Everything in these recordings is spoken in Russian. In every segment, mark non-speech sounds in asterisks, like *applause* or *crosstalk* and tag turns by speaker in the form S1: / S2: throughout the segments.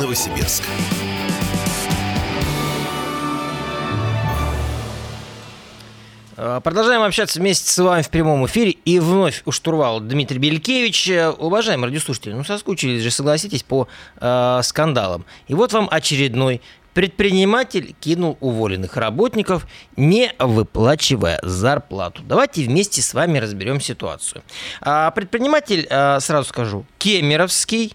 S1: Новосибирск.
S2: Э, продолжаем общаться вместе с вами в прямом эфире. И вновь у штурвала Дмитрий Белькевич. Э, уважаемые радиослушатели, ну соскучились же, согласитесь, по э, скандалам. И вот вам очередной Предприниматель кинул уволенных работников, не выплачивая зарплату. Давайте вместе с вами разберем ситуацию. А предприниматель, э, сразу скажу, кемеровский,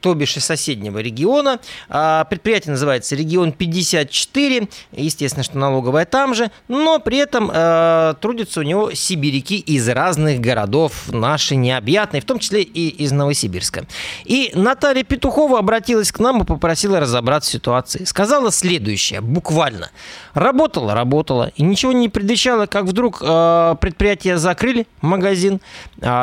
S2: то бишь из соседнего региона. А, предприятие называется «Регион 54». Естественно, что налоговая там же, но при этом э, трудятся у него сибиряки из разных городов нашей необъятной, в том числе и из Новосибирска. И Наталья Петухова обратилась к нам и попросила разобраться в ситуации. Сказала следующее, буквально. Работала, работала, и ничего не предвещало, как вдруг э, предприятие закрыли, магазин,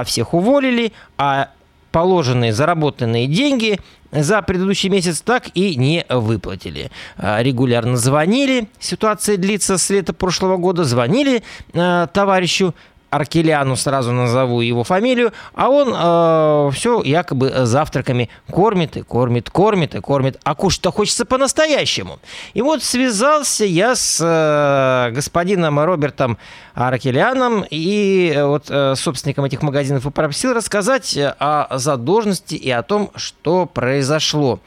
S2: всех уволили, а положенные заработанные деньги за предыдущий месяц так и не выплатили. А, регулярно звонили, ситуация длится с лета прошлого года, звонили э, товарищу Аркеляну, сразу назову его фамилию, а он э, все якобы завтраками кормит и кормит, кормит и кормит, а кушать-то хочется по-настоящему. И вот связался я с э, господином Робертом Аркеляном и э, вот э, собственником этих магазинов и попросил рассказать о задолженности и о том, что произошло.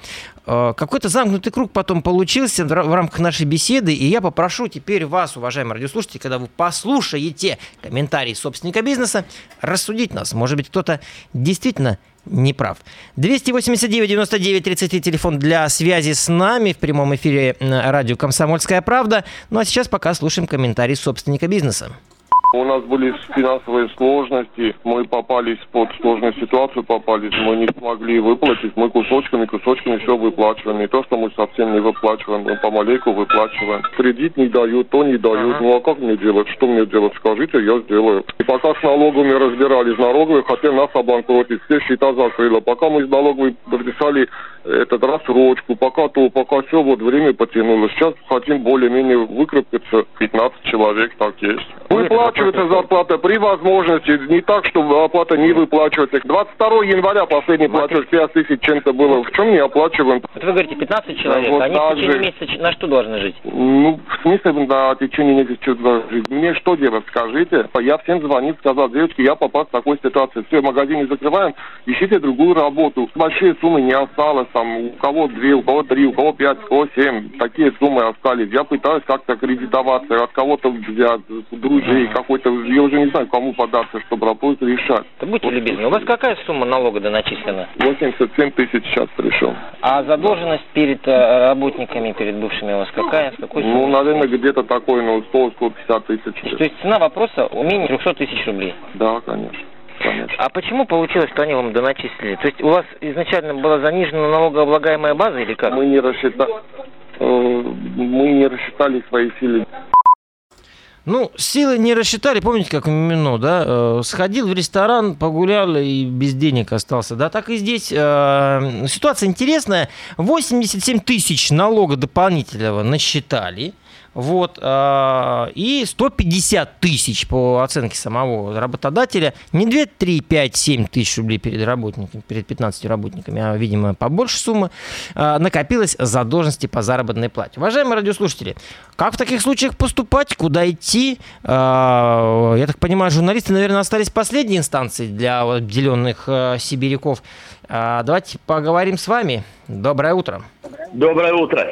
S2: Э, какой-то замкнутый круг потом получился в рамках нашей беседы, и я попрошу теперь вас, уважаемые радиослушатели, когда вы послушаете комментарии собственника бизнеса, рассудить нас. Может быть, кто-то действительно не прав. 289-99-33 телефон для связи с нами в прямом эфире радио «Комсомольская правда». Ну а сейчас пока слушаем комментарий собственника бизнеса.
S3: У нас были финансовые сложности, мы попались под сложную ситуацию, попались, мы не смогли выплатить, мы кусочками, кусочками все выплачиваем. Не то, что мы совсем не выплачиваем, мы помаленьку выплачиваем. Кредит не дают, то не дают. Ну а как мне делать? Что мне делать? Скажите, я сделаю. И пока с налоговыми разбирались, налоговые хотели нас обанкротить, все счета закрыли. Пока мы из налоговой подписали этот рассрочку, пока то, пока все, вот время потянулось. Сейчас хотим более-менее выкрепиться. 15 человек так есть. Выплачивается зарплата при возможности, не так, чтобы оплата не выплачивается. 22 января последний платеж 5 тысяч чем-то было. В чем не оплачиваем?
S2: Вот вы говорите, 15 человек, вот они в течение месяца на что должны жить?
S3: Ну, в смысле, на течение месяца должны жить? Мне что делать, скажите? Я всем звонил, сказал, девочки, я попал в такую ситуацию. Все, магазины закрываем, ищите другую работу. Большие суммы не осталось, там, у кого две, у кого три, у кого пять, у кого семь. Такие суммы остались. Я пытаюсь как-то кредитоваться, от кого-то взять, друзей, какой-то я уже не знаю, кому податься, чтобы работу решать.
S2: Да будьте вот. любезны, у вас какая сумма налога доначислена?
S3: 87 тысяч сейчас пришел.
S2: А задолженность перед э, работниками, перед бывшими у вас какая? С какой
S3: ну, наверное, где-то такой, ну, 100-150 тысяч.
S2: То есть цена вопроса менее 300 тысяч рублей?
S3: Да, конечно. Конечно.
S2: А почему получилось, что они вам доначислили? То есть у вас изначально была занижена налогооблагаемая база или как?
S3: Мы не рассчитали, э, мы не рассчитали свои силы.
S2: Ну, силы не рассчитали, помните, как Мимино, да? Э, сходил в ресторан, погулял и без денег остался. Да, так и здесь э, ситуация интересная. 87 тысяч налога дополнительного насчитали. Вот, э, и 150 тысяч по оценке самого работодателя. Не 2, 3, 5, 7 тысяч рублей перед работниками, перед 15 работниками, а, видимо, побольше суммы, э, накопилось задолженности по заработной плате. Уважаемые радиослушатели, как в таких случаях поступать, куда идти? Э, я так понимаю, журналисты, наверное, остались последней инстанцией для обделенных э, сибиряков. Давайте поговорим с вами. Доброе утро.
S4: Доброе утро.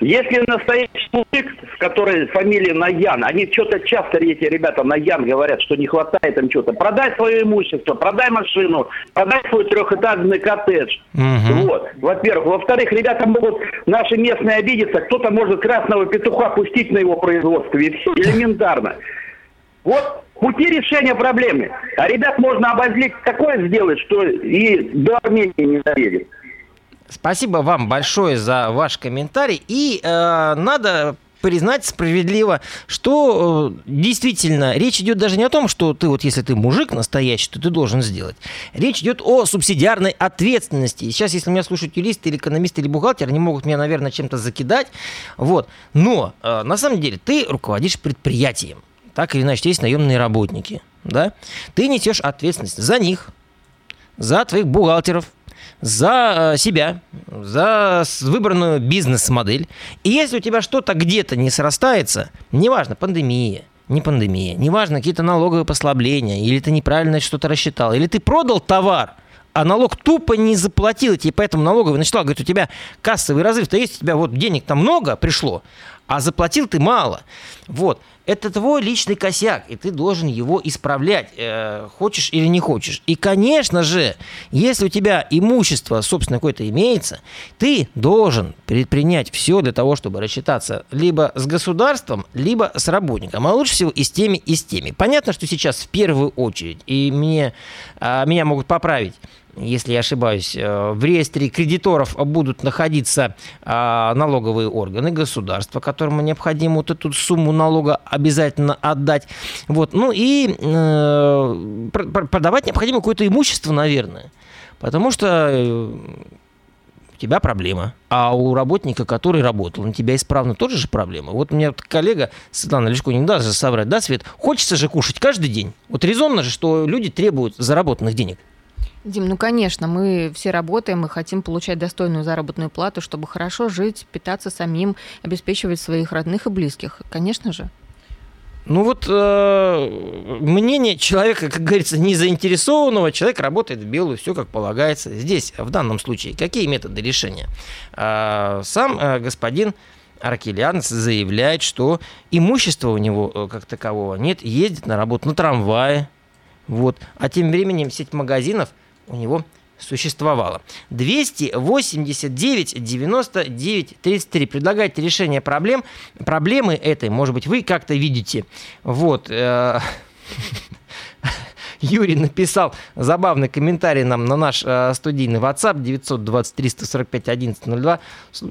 S4: Если настоящий мужик, с которой фамилия Наян, они что-то часто эти ребята Наян говорят, что не хватает им что-то, продай свое имущество, продай машину, продай свой трехэтажный коттедж. Угу. Вот, во-первых. Во-вторых, ребята могут, наши местные обидеться, кто-то может красного петуха пустить на его производство, и все, элементарно. Вот пути решения проблемы. А ребят можно обозлить такое сделать, что и до Армении не доедет.
S2: Спасибо вам большое за ваш комментарий. И э, надо признать справедливо, что э, действительно речь идет даже не о том, что ты вот если ты мужик настоящий, то ты должен сделать. Речь идет о субсидиарной ответственности. Сейчас, если меня слушают юристы или экономисты или бухгалтер, они могут меня, наверное, чем-то закидать. Вот. Но э, на самом деле ты руководишь предприятием. Так или иначе, есть наемные работники. Да? Ты несешь ответственность за них, за твоих бухгалтеров, за э, себя, за выбранную бизнес-модель. И если у тебя что-то где-то не срастается, неважно, пандемия, не пандемия, неважно, какие-то налоговые послабления, или ты неправильно что-то рассчитал, или ты продал товар, а налог тупо не заплатил, и поэтому налоговый начала говорит, у тебя кассовый разрыв-то есть, у тебя вот денег там много пришло, а заплатил ты мало. Вот. Это твой личный косяк, и ты должен его исправлять, э, хочешь или не хочешь. И, конечно же, если у тебя имущество, собственно, какое-то имеется, ты должен предпринять все для того, чтобы рассчитаться либо с государством, либо с работником, а лучше всего и с теми, и с теми. Понятно, что сейчас в первую очередь, и мне, э, меня могут поправить, если я ошибаюсь, э, в реестре кредиторов будут находиться а, налоговые органы государства, которому необходимо вот эту сумму налога обязательно отдать. Вот. Ну и э, продавать необходимо какое-то имущество, наверное. Потому что э, у тебя проблема. А у работника, который работал, на тебя исправно тоже же проблема. Вот у меня вот коллега Светлана Лешко не даст соврать, да, Свет? Хочется же кушать каждый день. Вот резонно же, что люди требуют заработанных денег.
S1: Дим, ну конечно, мы все работаем, мы хотим получать достойную заработную плату, чтобы хорошо жить, питаться самим, обеспечивать своих родных и близких. Конечно же.
S2: Ну вот э, мнение человека, как говорится, не заинтересованного, человек работает в белую, все как полагается. Здесь, в данном случае, какие методы решения? Э, сам э, господин Аркелиан заявляет, что имущества у него э, как такового нет, ездит на работу на трамвае. Вот. А тем временем сеть магазинов – у него существовало. 289 99 33. Предлагайте решение проблем. Проблемы этой, может быть, вы как-то видите. Вот. Э, *laughs* Юрий написал забавный комментарий нам на наш э, студийный WhatsApp 923 145 1102.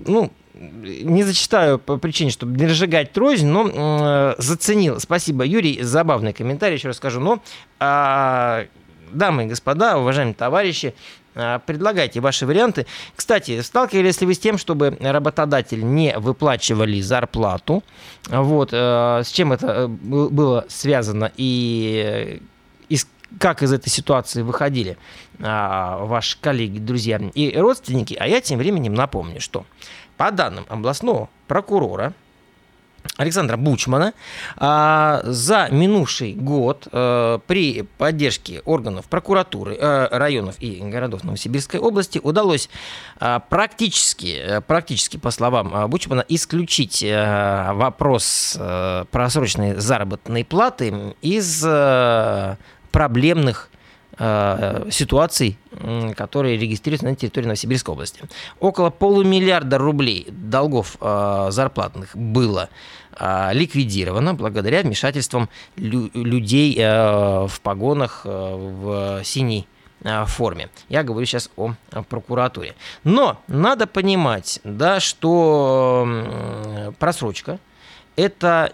S2: Ну, не зачитаю по причине, чтобы не разжигать рознь, но э, заценил. Спасибо, Юрий. Забавный комментарий, еще раз скажу. Но э, дамы и господа, уважаемые товарищи, а, предлагайте ваши варианты. Кстати, сталкивались ли вы с тем, чтобы работодатель не выплачивали зарплату? Вот, э, с чем это э, было связано и, и как из этой ситуации выходили а, ваши коллеги, друзья и родственники? А я тем временем напомню, что по данным областного прокурора, Александра Бучмана а, за минувший год а, при поддержке органов прокуратуры а, районов и городов Новосибирской области удалось а, практически, э, практически, по словам Бучмана, исключить вопрос а, просроченной заработной платы из проблемных Э, ситуаций, которые регистрируются на территории Новосибирской области. Около полумиллиарда рублей долгов э, зарплатных было э, ликвидировано благодаря вмешательствам людей в погонах в синей форме. Я говорю сейчас о прокуратуре. Но надо понимать, да, что просрочка это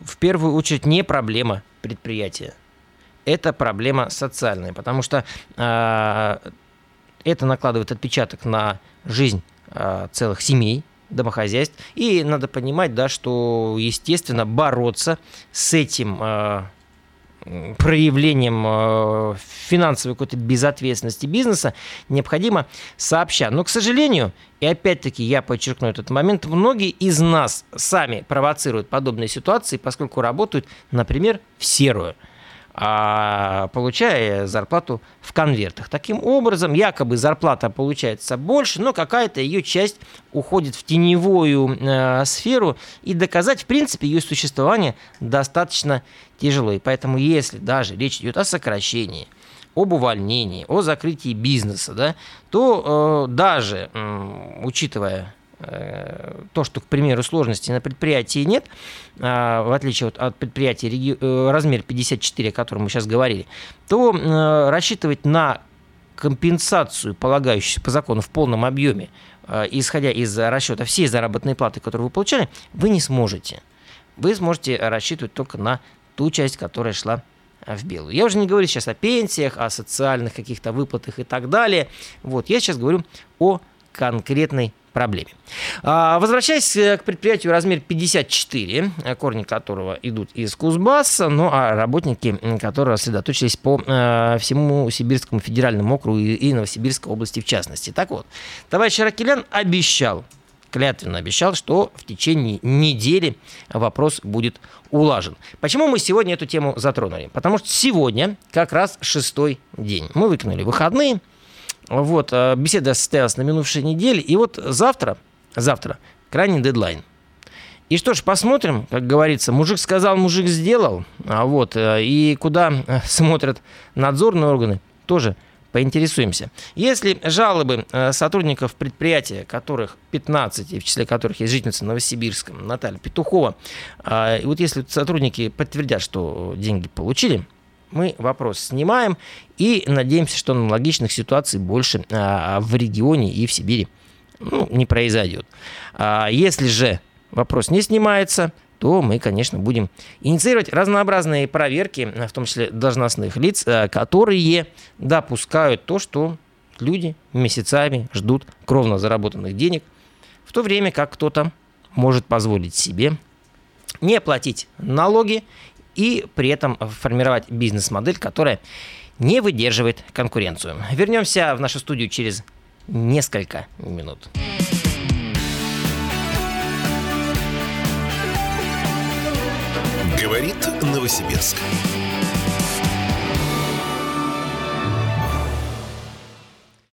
S2: в первую очередь не проблема предприятия это проблема социальная, потому что э, это накладывает отпечаток на жизнь э, целых семей, домохозяйств. И надо понимать, да, что, естественно, бороться с этим э, проявлением э, финансовой какой-то безответственности бизнеса необходимо сообща. Но, к сожалению, и опять-таки я подчеркну этот момент, многие из нас сами провоцируют подобные ситуации, поскольку работают, например, в серую – получая зарплату в конвертах. Таким образом, якобы зарплата получается больше, но какая-то ее часть уходит в теневую э, сферу, и доказать, в принципе, ее существование достаточно тяжело. И поэтому, если даже речь идет о сокращении, об увольнении, о закрытии бизнеса, да, то э, даже э, учитывая то, что, к примеру, сложностей на предприятии нет, а, в отличие от, от предприятия э, размер 54, о котором мы сейчас говорили, то э, рассчитывать на компенсацию, полагающуюся по закону в полном объеме, исходя из расчета всей заработной платы, которую вы получали, вы не сможете. Вы сможете рассчитывать только на ту часть, которая шла в белую. Я уже не говорю сейчас о пенсиях, о социальных каких-то выплатах и так далее. Вот, я сейчас говорю о конкретной проблеме. А, возвращаясь к предприятию размер 54, корни которого идут из Кузбасса, ну а работники, которые сосредоточились по э, всему Сибирскому федеральному округу и Новосибирской области в частности. Так вот, товарищ Ракелян обещал клятвенно обещал, что в течение недели вопрос будет улажен. Почему мы сегодня эту тему затронули? Потому что сегодня как раз шестой день. Мы выкинули выходные, вот, э, беседа состоялась на минувшей неделе, и вот завтра, завтра крайний дедлайн. И что ж, посмотрим, как говорится, мужик сказал, мужик сделал, а вот, э, и куда э, *laughs* смотрят надзорные органы, тоже поинтересуемся. Если жалобы сотрудников предприятия, которых 15, в числе которых есть жительница Новосибирска, Наталья Петухова, и вот если сотрудники подтвердят, что деньги получили, мы вопрос снимаем и надеемся, что аналогичных ситуаций больше а, в регионе и в Сибири ну, не произойдет. А если же вопрос не снимается, то мы, конечно, будем инициировать разнообразные проверки, в том числе должностных лиц, а, которые допускают то, что люди месяцами ждут кровно заработанных денег, в то время как кто-то может позволить себе не платить налоги и при этом формировать бизнес-модель, которая не выдерживает конкуренцию. Вернемся в нашу студию через несколько минут.
S5: Говорит Новосибирск.